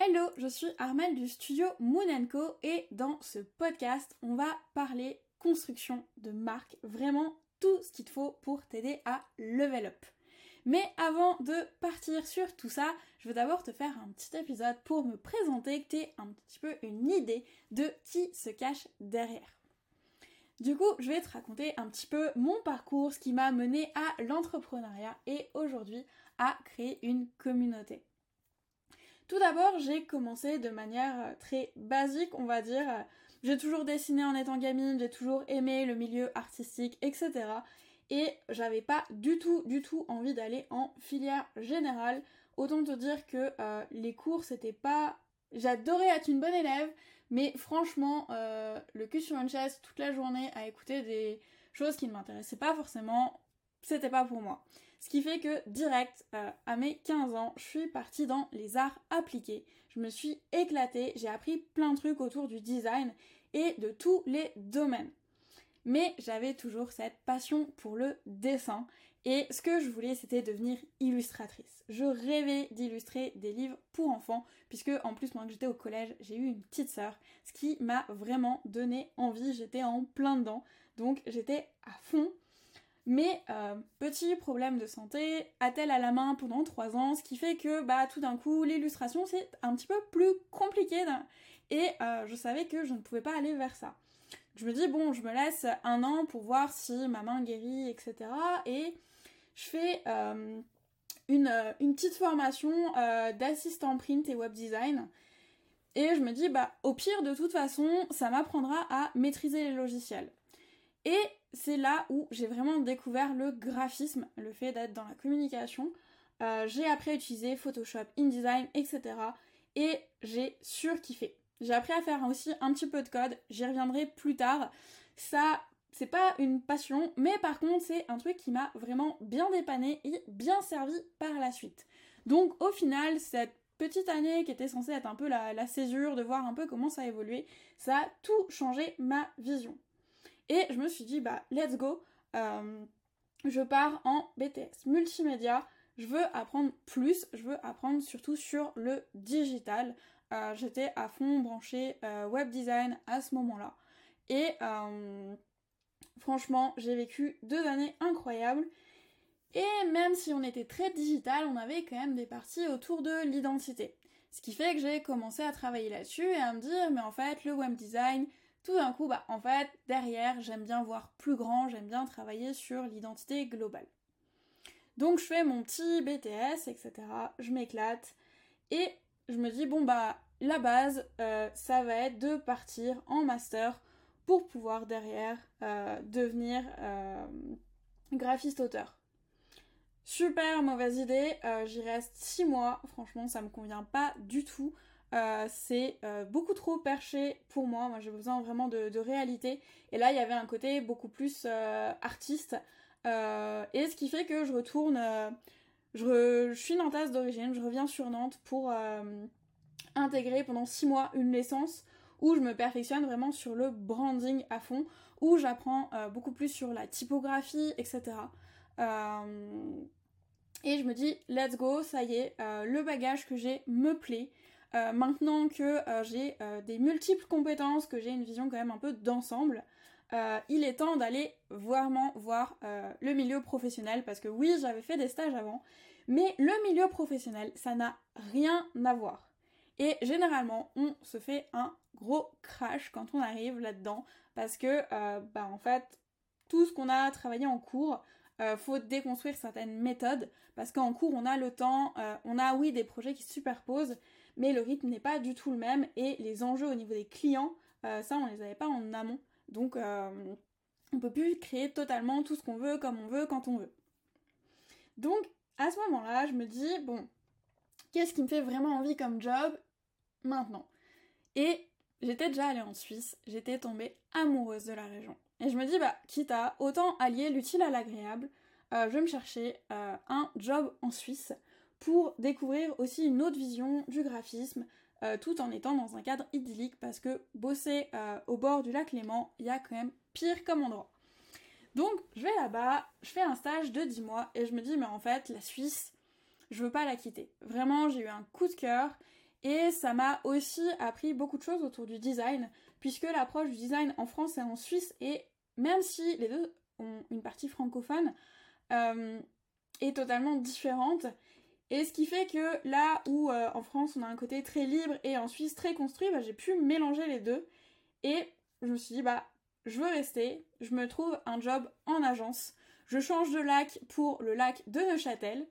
Hello, je suis Armel du studio Moon Co et dans ce podcast, on va parler construction de marque, vraiment tout ce qu'il te faut pour t'aider à level up. Mais avant de partir sur tout ça, je veux d'abord te faire un petit épisode pour me présenter, que tu aies un petit peu une idée de qui se cache derrière. Du coup, je vais te raconter un petit peu mon parcours, ce qui m'a mené à l'entrepreneuriat et aujourd'hui à créer une communauté. Tout d'abord, j'ai commencé de manière euh, très basique, on va dire. J'ai toujours dessiné en étant gamine, j'ai toujours aimé le milieu artistique, etc. Et j'avais pas du tout, du tout envie d'aller en filière générale. Autant te dire que euh, les cours, c'était pas. J'adorais être une bonne élève, mais franchement, euh, le cul sur une chaise toute la journée à écouter des choses qui ne m'intéressaient pas forcément, c'était pas pour moi. Ce qui fait que direct, euh, à mes 15 ans, je suis partie dans les arts appliqués. Je me suis éclatée, j'ai appris plein de trucs autour du design et de tous les domaines. Mais j'avais toujours cette passion pour le dessin et ce que je voulais c'était devenir illustratrice. Je rêvais d'illustrer des livres pour enfants puisque en plus moi que j'étais au collège j'ai eu une petite sœur ce qui m'a vraiment donné envie, j'étais en plein dedans donc j'étais à fond mais euh, petit problème de santé, a-t-elle à la main pendant 3 ans, ce qui fait que bah tout d'un coup l'illustration c'est un petit peu plus compliqué et euh, je savais que je ne pouvais pas aller vers ça. Je me dis bon je me laisse un an pour voir si ma main guérit etc. Et je fais euh, une, une, petite formation d'assistant print et web design. Et je me dis bah au pire de toute façon ça m'apprendra à maîtriser les logiciels. Et c'est là où j'ai vraiment découvert le graphisme, le fait d'être dans la communication. Euh, j'ai appris à utiliser Photoshop, InDesign, etc. Et j'ai surkiffé. J'ai appris à faire aussi un petit peu de code, j'y reviendrai plus tard. Ça, c'est pas une passion, mais par contre, c'est un truc qui m'a vraiment bien dépanné et bien servi par la suite. Donc, au final, cette petite année qui était censée être un peu la, la césure, de voir un peu comment ça a évolué, ça a tout changé ma vision. Et je me suis dit, bah, let's go. Euh, je pars en BTS multimédia. Je veux apprendre plus. Je veux apprendre surtout sur le digital. Euh, j'étais à fond branchée euh, web design à ce moment-là. Et franchement, j'ai vécu deux années incroyables. Et même si on était très digital, on avait quand même des parties autour de l'identité. Ce qui fait que j'ai commencé à travailler là-dessus et à me dire, mais en fait, le web design, tout d'un coup, bah, en fait, derrière, j'aime bien voir plus grand, j'aime bien travailler sur l'identité globale. Donc je fais mon petit BTS, etc. Je m'éclate. Et je me dis, bon bah, la base, euh, ça va être de partir en master pour pouvoir derrière euh, devenir euh, graphiste auteur. Super mauvaise idée, j'y reste 6 mois, franchement ça me convient pas du tout. Euh, c'est euh, beaucoup trop perché pour moi. J'ai besoin vraiment de, réalité. Et là, il y avait un côté beaucoup plus euh, artiste. et ce qui fait que je retourne. Je, je, suis nantaise d'origine. Je reviens sur Nantes pour intégrer pendant 6 mois une licence où je me perfectionne vraiment sur le branding à fond, où j'apprends beaucoup plus sur la typographie, etc. et je me dis, let's go, ça y est, le bagage que j'ai me plaît. Euh, maintenant que euh, j'ai euh, des multiples compétences, que j'ai une vision quand même un peu d'ensemble, il est temps d'aller vraiment voir le milieu professionnel parce que oui, j'avais fait des stages avant, mais le milieu professionnel, ça n'a rien à voir. Et généralement, on se fait un gros crash quand on arrive là-dedans parce que, bah en fait, tout ce qu'on a travaillé en cours, faut déconstruire certaines méthodes parce qu'en cours on a le temps, on a oui des projets qui se superposent, mais le rythme n'est pas du tout le même et les enjeux au niveau des clients, euh, ça on les avait pas en amont. Donc euh, on peut plus créer totalement tout ce qu'on veut, comme on veut, quand on veut. Donc à ce moment-là, je me dis, bon, qu'est-ce qui me fait vraiment envie comme job maintenant? Et j'étais déjà allée en Suisse, j'étais tombée amoureuse de la région. Et je me dis, bah, quitte à autant allier l'utile à l'agréable, euh, je vais me chercher un job en Suisse pour découvrir aussi une autre vision du graphisme, euh, tout en étant dans un cadre idyllique, parce que bosser euh, au bord du lac Léman, il y a quand même pire comme endroit. Donc je vais là-bas, je fais un stage de 10 mois, et je me dis, mais en fait, la Suisse, je veux pas la quitter. Vraiment, j'ai eu un coup de cœur, Et ça m'a aussi appris beaucoup de choses autour du design, puisque l'approche du design en France et en Suisse, et même si les deux ont une partie francophone, euh, est totalement différente. Et ce qui fait que là où euh, en France on a un côté très libre et en Suisse très construit, bah, j'ai pu mélanger les deux. Et je me suis dit, bah, je veux rester, je me trouve un job en agence, je change de lac pour le lac de Neuchâtel.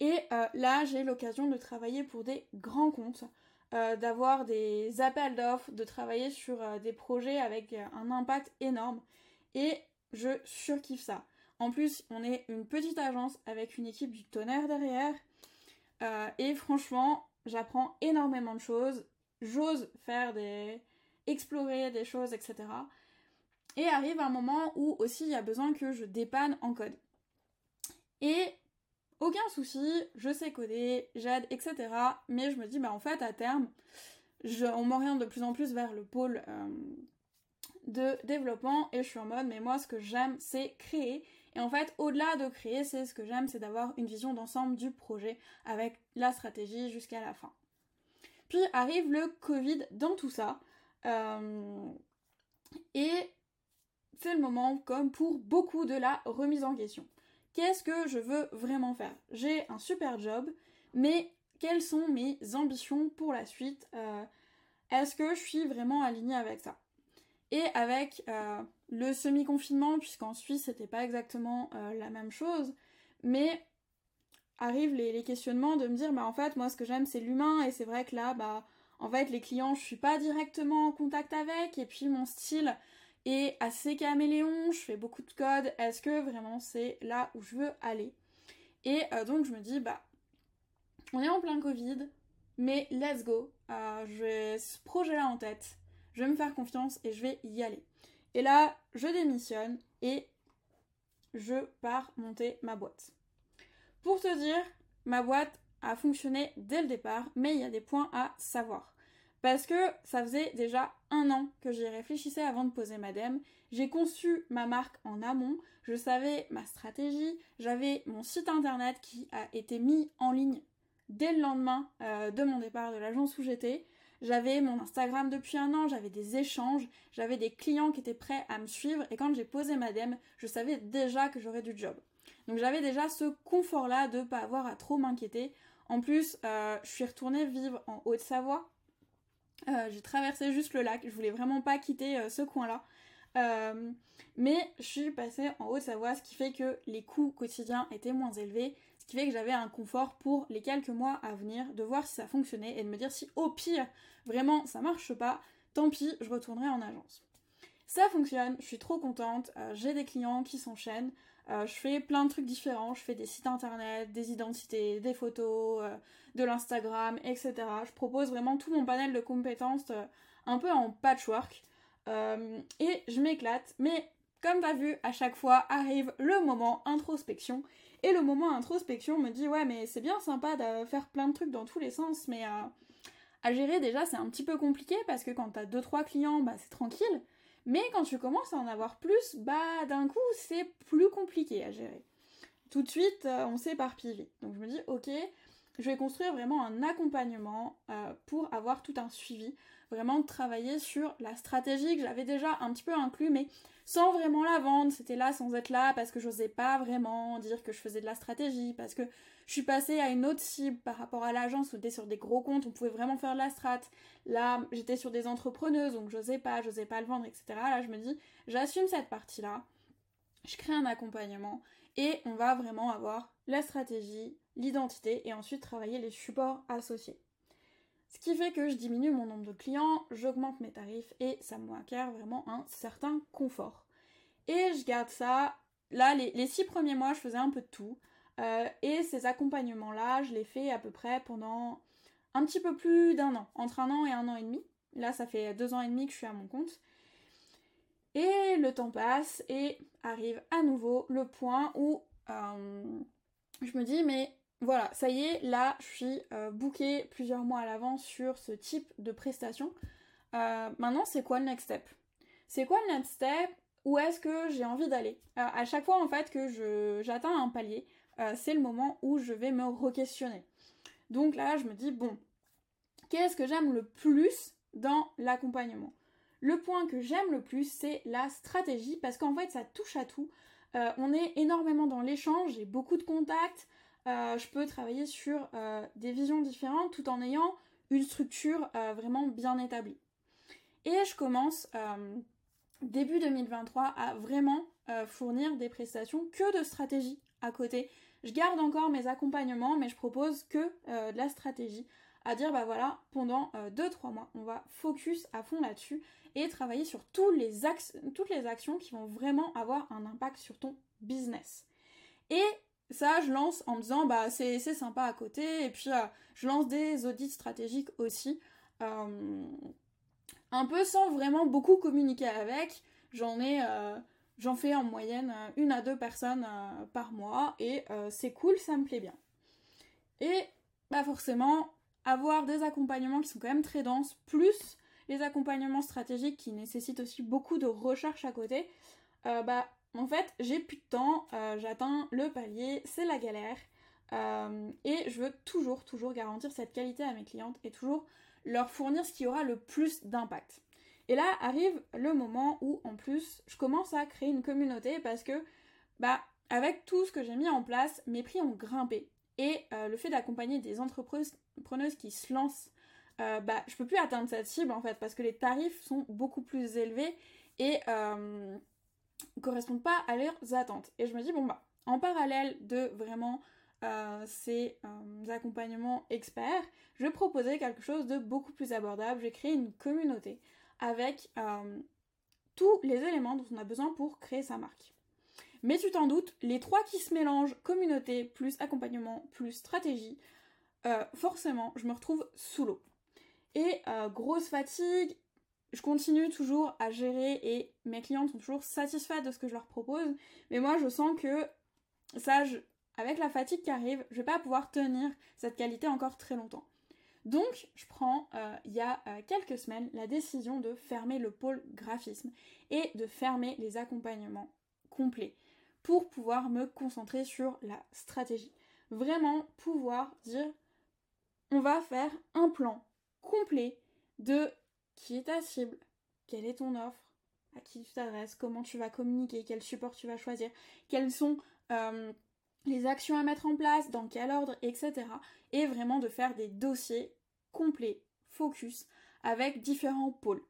Et euh, là, j'ai l'occasion de travailler pour des grands comptes, euh, d'avoir des appels d'offres, de travailler sur des projets avec un impact énorme. Et je surkiffe ça. En plus, on est une petite agence avec une équipe du tonnerre derrière. Euh, et franchement, j'apprends énormément de choses. J'ose faire des. explorer des choses, etc. Et arrive un moment où aussi il y a besoin que je dépanne en code. Et aucun souci, je sais coder, j'aide, etc. Mais je me dis, bah en fait, à terme, je, on m'oriente de plus en plus vers le pôle euh, de développement et je suis en mode, mais moi, ce que j'aime, c'est créer. Et en fait, au-delà de créer, c'est ce que j'aime, c'est d'avoir une vision d'ensemble du projet avec la stratégie jusqu'à la fin. Puis arrive le Covid dans tout ça. Euh, et c'est le moment, comme pour beaucoup, de la remise en question. Qu'est-ce que je veux vraiment faire? J'ai un super job, mais quelles sont mes ambitions pour la suite? Euh, Est-ce que je suis vraiment alignée avec ça? Et avec euh, le semi-confinement, puisqu'en Suisse c'était pas exactement euh, la même chose, mais arrivent les, questionnements de me dire bah en fait moi ce que j'aime c'est l'humain. Et c'est vrai que là bah en fait les clients je suis pas directement en contact avec. Et puis mon style est assez caméléon, je fais beaucoup de code, est-ce que vraiment c'est là où je veux aller? Et euh, donc je me dis bah on est en plein Covid, mais let's go, euh, j'ai ce projet là en tête, je vais me faire confiance et je vais y aller. Et là, je démissionne et je pars monter ma boîte. Pour te dire, ma boîte a fonctionné dès le départ, mais il y a des points à savoir. Parce que ça faisait déjà un an que j'y réfléchissais avant de poser ma dème. J'ai conçu ma marque en amont, je savais ma stratégie, j'avais mon site internet qui a été mis en ligne dès le lendemain euh, de mon départ de l'agence où j'étais. J'avais mon Instagram depuis un an, j'avais des échanges, j'avais des clients qui étaient prêts à me suivre et quand j'ai posé ma dème, je savais déjà que j'aurais du job. Donc j'avais déjà ce confort-là de ne pas avoir à trop m'inquiéter. En plus, euh, je suis retournée vivre en Haute-Savoie. Euh, j'ai traversé juste le lac, je voulais vraiment pas quitter euh, ce coin-là. mais je suis passée en Haute-Savoie, ce qui fait que les coûts quotidiens étaient moins élevés, ce qui fait que j'avais un confort pour les quelques mois à venir, de voir si ça fonctionnait et de me dire si au pire, vraiment, ça marche pas, tant pis, je retournerai en agence. Ça fonctionne, je suis trop contente, euh, j'ai des clients qui s'enchaînent, euh, je fais plein de trucs différents, je fais des sites internet, des identités, des photos, euh, de l'Instagram, etc. Je propose vraiment tout mon panel de compétences un peu en patchwork. et je m'éclate, mais comme t'as vu, à chaque fois arrive le moment introspection et le moment introspection me dit ouais mais c'est bien sympa de faire plein de trucs dans tous les sens mais euh, à gérer déjà c'est un petit peu compliqué parce que quand t'as 2-3 clients bah c'est tranquille. Mais quand tu commences à en avoir plus, bah d'un coup c'est plus compliqué à gérer. Tout de suite euh, on s'éparpille. Donc je me dis ok, je vais construire vraiment un accompagnement euh, pour avoir tout un suivi, vraiment travailler sur la stratégie que j'avais déjà un petit peu inclus, mais sans vraiment la vendre, c'était là sans être là parce que j'osais pas vraiment dire que je faisais de la stratégie, parce que je suis passée à une autre cible par rapport à l'agence où on était sur des gros comptes, on pouvait vraiment faire de la strat. Là, j'étais sur des entrepreneuses, donc j'osais pas, j'osais pas le vendre, etc. Là, je me dis, j'assume cette partie-là, je crée un accompagnement et on va vraiment avoir la stratégie, l'identité et ensuite travailler les supports associés. Ce qui fait que je diminue mon nombre de clients, j'augmente mes tarifs et ça m'acquiert vraiment un certain confort. Et je garde ça. Là, les, six premiers mois, je faisais un peu de tout. Euh, et ces accompagnements-là, je les fais à peu près pendant un petit peu plus d'un an, entre un an et un an et demi. Là, ça fait deux ans et demi que je suis à mon compte. Et le temps passe et arrive à nouveau le point où euh, je me dis, mais voilà, ça y est, là, je suis euh, bookée plusieurs mois à l'avance sur ce type de prestation. Euh, maintenant, c'est quoi le next step? C'est quoi le next step? Où est-ce que j'ai envie d'aller? Euh, À chaque fois, en fait, que j'atteins un palier, c'est le moment où je vais me re-questionner. Donc là, je me dis, bon, qu'est-ce que j'aime le plus dans l'accompagnement? Le point que j'aime le plus, c'est la stratégie, parce qu'en fait, ça touche à tout. Euh, on est énormément dans l'échange, j'ai beaucoup de contacts, euh, je peux travailler sur euh, des visions différentes tout en ayant une structure vraiment bien établie. Et je commence début 2023 à vraiment fournir des prestations que de stratégie à côté. Je garde encore mes accompagnements, mais je propose que de la stratégie à dire bah voilà, pendant 2-3 mois, on va focus à fond là-dessus et travailler sur tous les toutes les actions qui vont vraiment avoir un impact sur ton business. Et ça, je lance en me disant, bah c'est sympa à côté, et puis euh, je lance des audits stratégiques aussi, euh, un peu sans vraiment beaucoup communiquer avec. J'en ai, euh, j'en fais en moyenne une à deux personnes par mois, et c'est cool, ça me plaît bien. Et bah forcément, avoir des accompagnements qui sont quand même très denses, plus les accompagnements stratégiques qui nécessitent aussi beaucoup de recherche à côté, bah en fait j'ai plus de temps, euh, j'atteins le palier, c'est la galère. Euh, et je veux toujours, toujours garantir cette qualité à mes clientes et toujours leur fournir ce qui aura le plus d'impact. Et là arrive le moment où en plus je commence à créer une communauté parce que bah avec tout ce que j'ai mis en place, mes prix ont grimpé. Et le fait d'accompagner des entrepreneuses qui se lancent euh, bah, je peux plus atteindre cette cible en fait parce que les tarifs sont beaucoup plus élevés et euh, correspondent pas à leurs attentes. Et je me dis, bon bah, en parallèle de vraiment euh, ces euh, accompagnements experts, je proposer quelque chose de beaucoup plus abordable. Je vais créer une communauté avec tous les éléments dont on a besoin pour créer sa marque. Mais tu t'en doutes, les trois qui se mélangent, communauté plus accompagnement plus stratégie, forcément, je me retrouve sous l'eau. Et euh, grosse fatigue, je continue toujours à gérer et mes clientes sont toujours satisfaites de ce que je leur propose. Mais moi, je sens que ça, avec la fatigue qui arrive, je vais pas pouvoir tenir cette qualité encore très longtemps. Donc, je prends, euh, il y a euh, quelques semaines, la décision de fermer le pôle graphisme et de fermer les accompagnements complets pour pouvoir me concentrer sur la stratégie. Vraiment pouvoir dire, on va faire un plan complet de qui est ta cible, quelle est ton offre, à qui tu t'adresses, comment tu vas communiquer, quel support tu vas choisir, quelles sont euh, les actions à mettre en place, dans quel ordre, etc. Et vraiment de faire des dossiers complets, focus, avec différents pôles.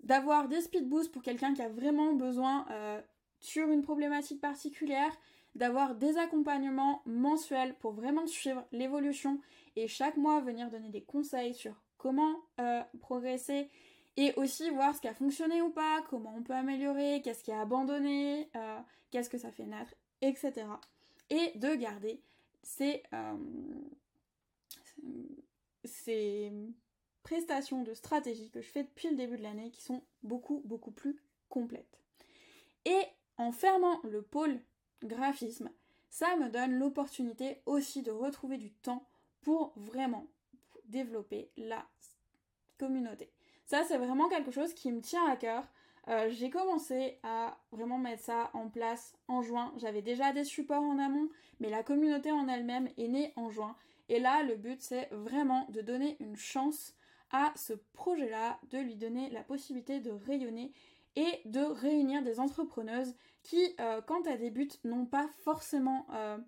D'avoir des speed boosts pour quelqu'un qui a vraiment besoin euh, sur une problématique particulière, d'avoir des accompagnements mensuels pour vraiment suivre l'évolution. Et chaque mois venir donner des conseils sur comment euh, progresser et aussi voir ce qui a fonctionné ou pas, comment on peut améliorer, qu'est-ce qui a abandonné, euh, qu'est-ce que ça fait naître, etc. Et de garder ces, euh, ces prestations de stratégie que je fais depuis le début de l'année qui sont beaucoup beaucoup plus complètes. Et en fermant le pôle graphisme, ça me donne l'opportunité aussi de retrouver du temps pour vraiment développer la communauté. Ça, c'est vraiment quelque chose qui me tient à cœur. Euh, j'ai commencé à vraiment mettre ça en place en juin. J'avais déjà des supports en amont, mais la communauté en elle-même est née en juin. Et là, le but, c'est vraiment de donner une chance à ce projet-là, de lui donner la possibilité de rayonner et de réunir des entrepreneuses qui, euh, quand elles débutent, n'ont pas forcément euh,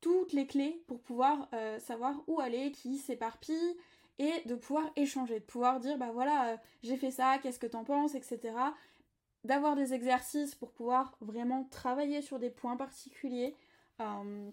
toutes les clés pour pouvoir savoir où aller, qui s'éparpillent, et de pouvoir échanger, de pouvoir dire bah voilà, euh, j'ai fait ça, qu'est-ce que t'en penses, etc. D'avoir des exercices pour pouvoir vraiment travailler sur des points particuliers euh,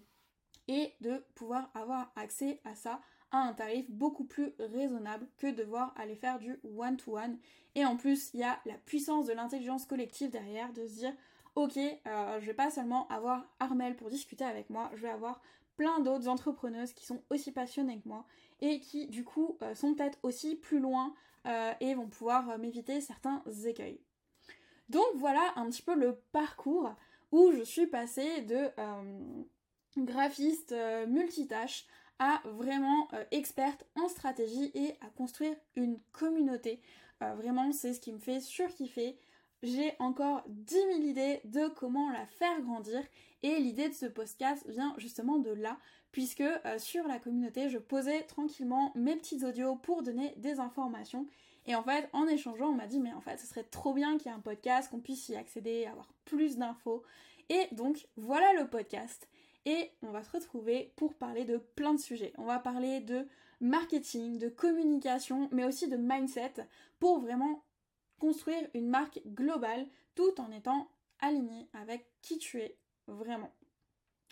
et de pouvoir avoir accès à ça à un tarif beaucoup plus raisonnable que de devoir aller faire du one-to-one. Et en plus, il y a la puissance de l'intelligence collective derrière de se dire ok, euh, je vais pas seulement avoir Armel pour discuter avec moi, je vais avoir plein d'autres entrepreneuses qui sont aussi passionnées que moi et qui du coup euh, sont peut-être aussi plus loin euh, et vont pouvoir euh, m'éviter certains écueils. Donc voilà un petit peu le parcours où je suis passée de graphiste multitâche à vraiment experte en stratégie et à construire une communauté. vraiment c'est ce qui me fait surkiffer j'ai encore 10 000 idées de comment la faire grandir et l'idée de ce podcast vient justement de là puisque euh, sur la communauté, je posais tranquillement mes petits audios pour donner des informations. Et en fait, en échangeant, on m'a dit, mais en fait, ce serait trop bien qu'il y ait un podcast, qu'on puisse y accéder, avoir plus d'infos. Et donc, voilà le podcast. Et on va se retrouver pour parler de plein de sujets. On va parler de marketing, de communication, mais aussi de mindset pour vraiment construire une marque globale tout en étant aligné avec qui tu es vraiment.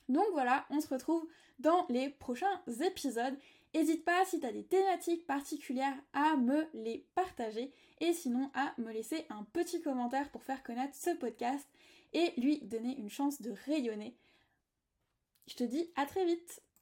Donc voilà, on se retrouve dans les prochains épisodes. N'hésite pas si tu as des thématiques particulières à me les partager et sinon à me laisser un petit commentaire pour faire connaître ce podcast et lui donner une chance de rayonner. Je te dis à très vite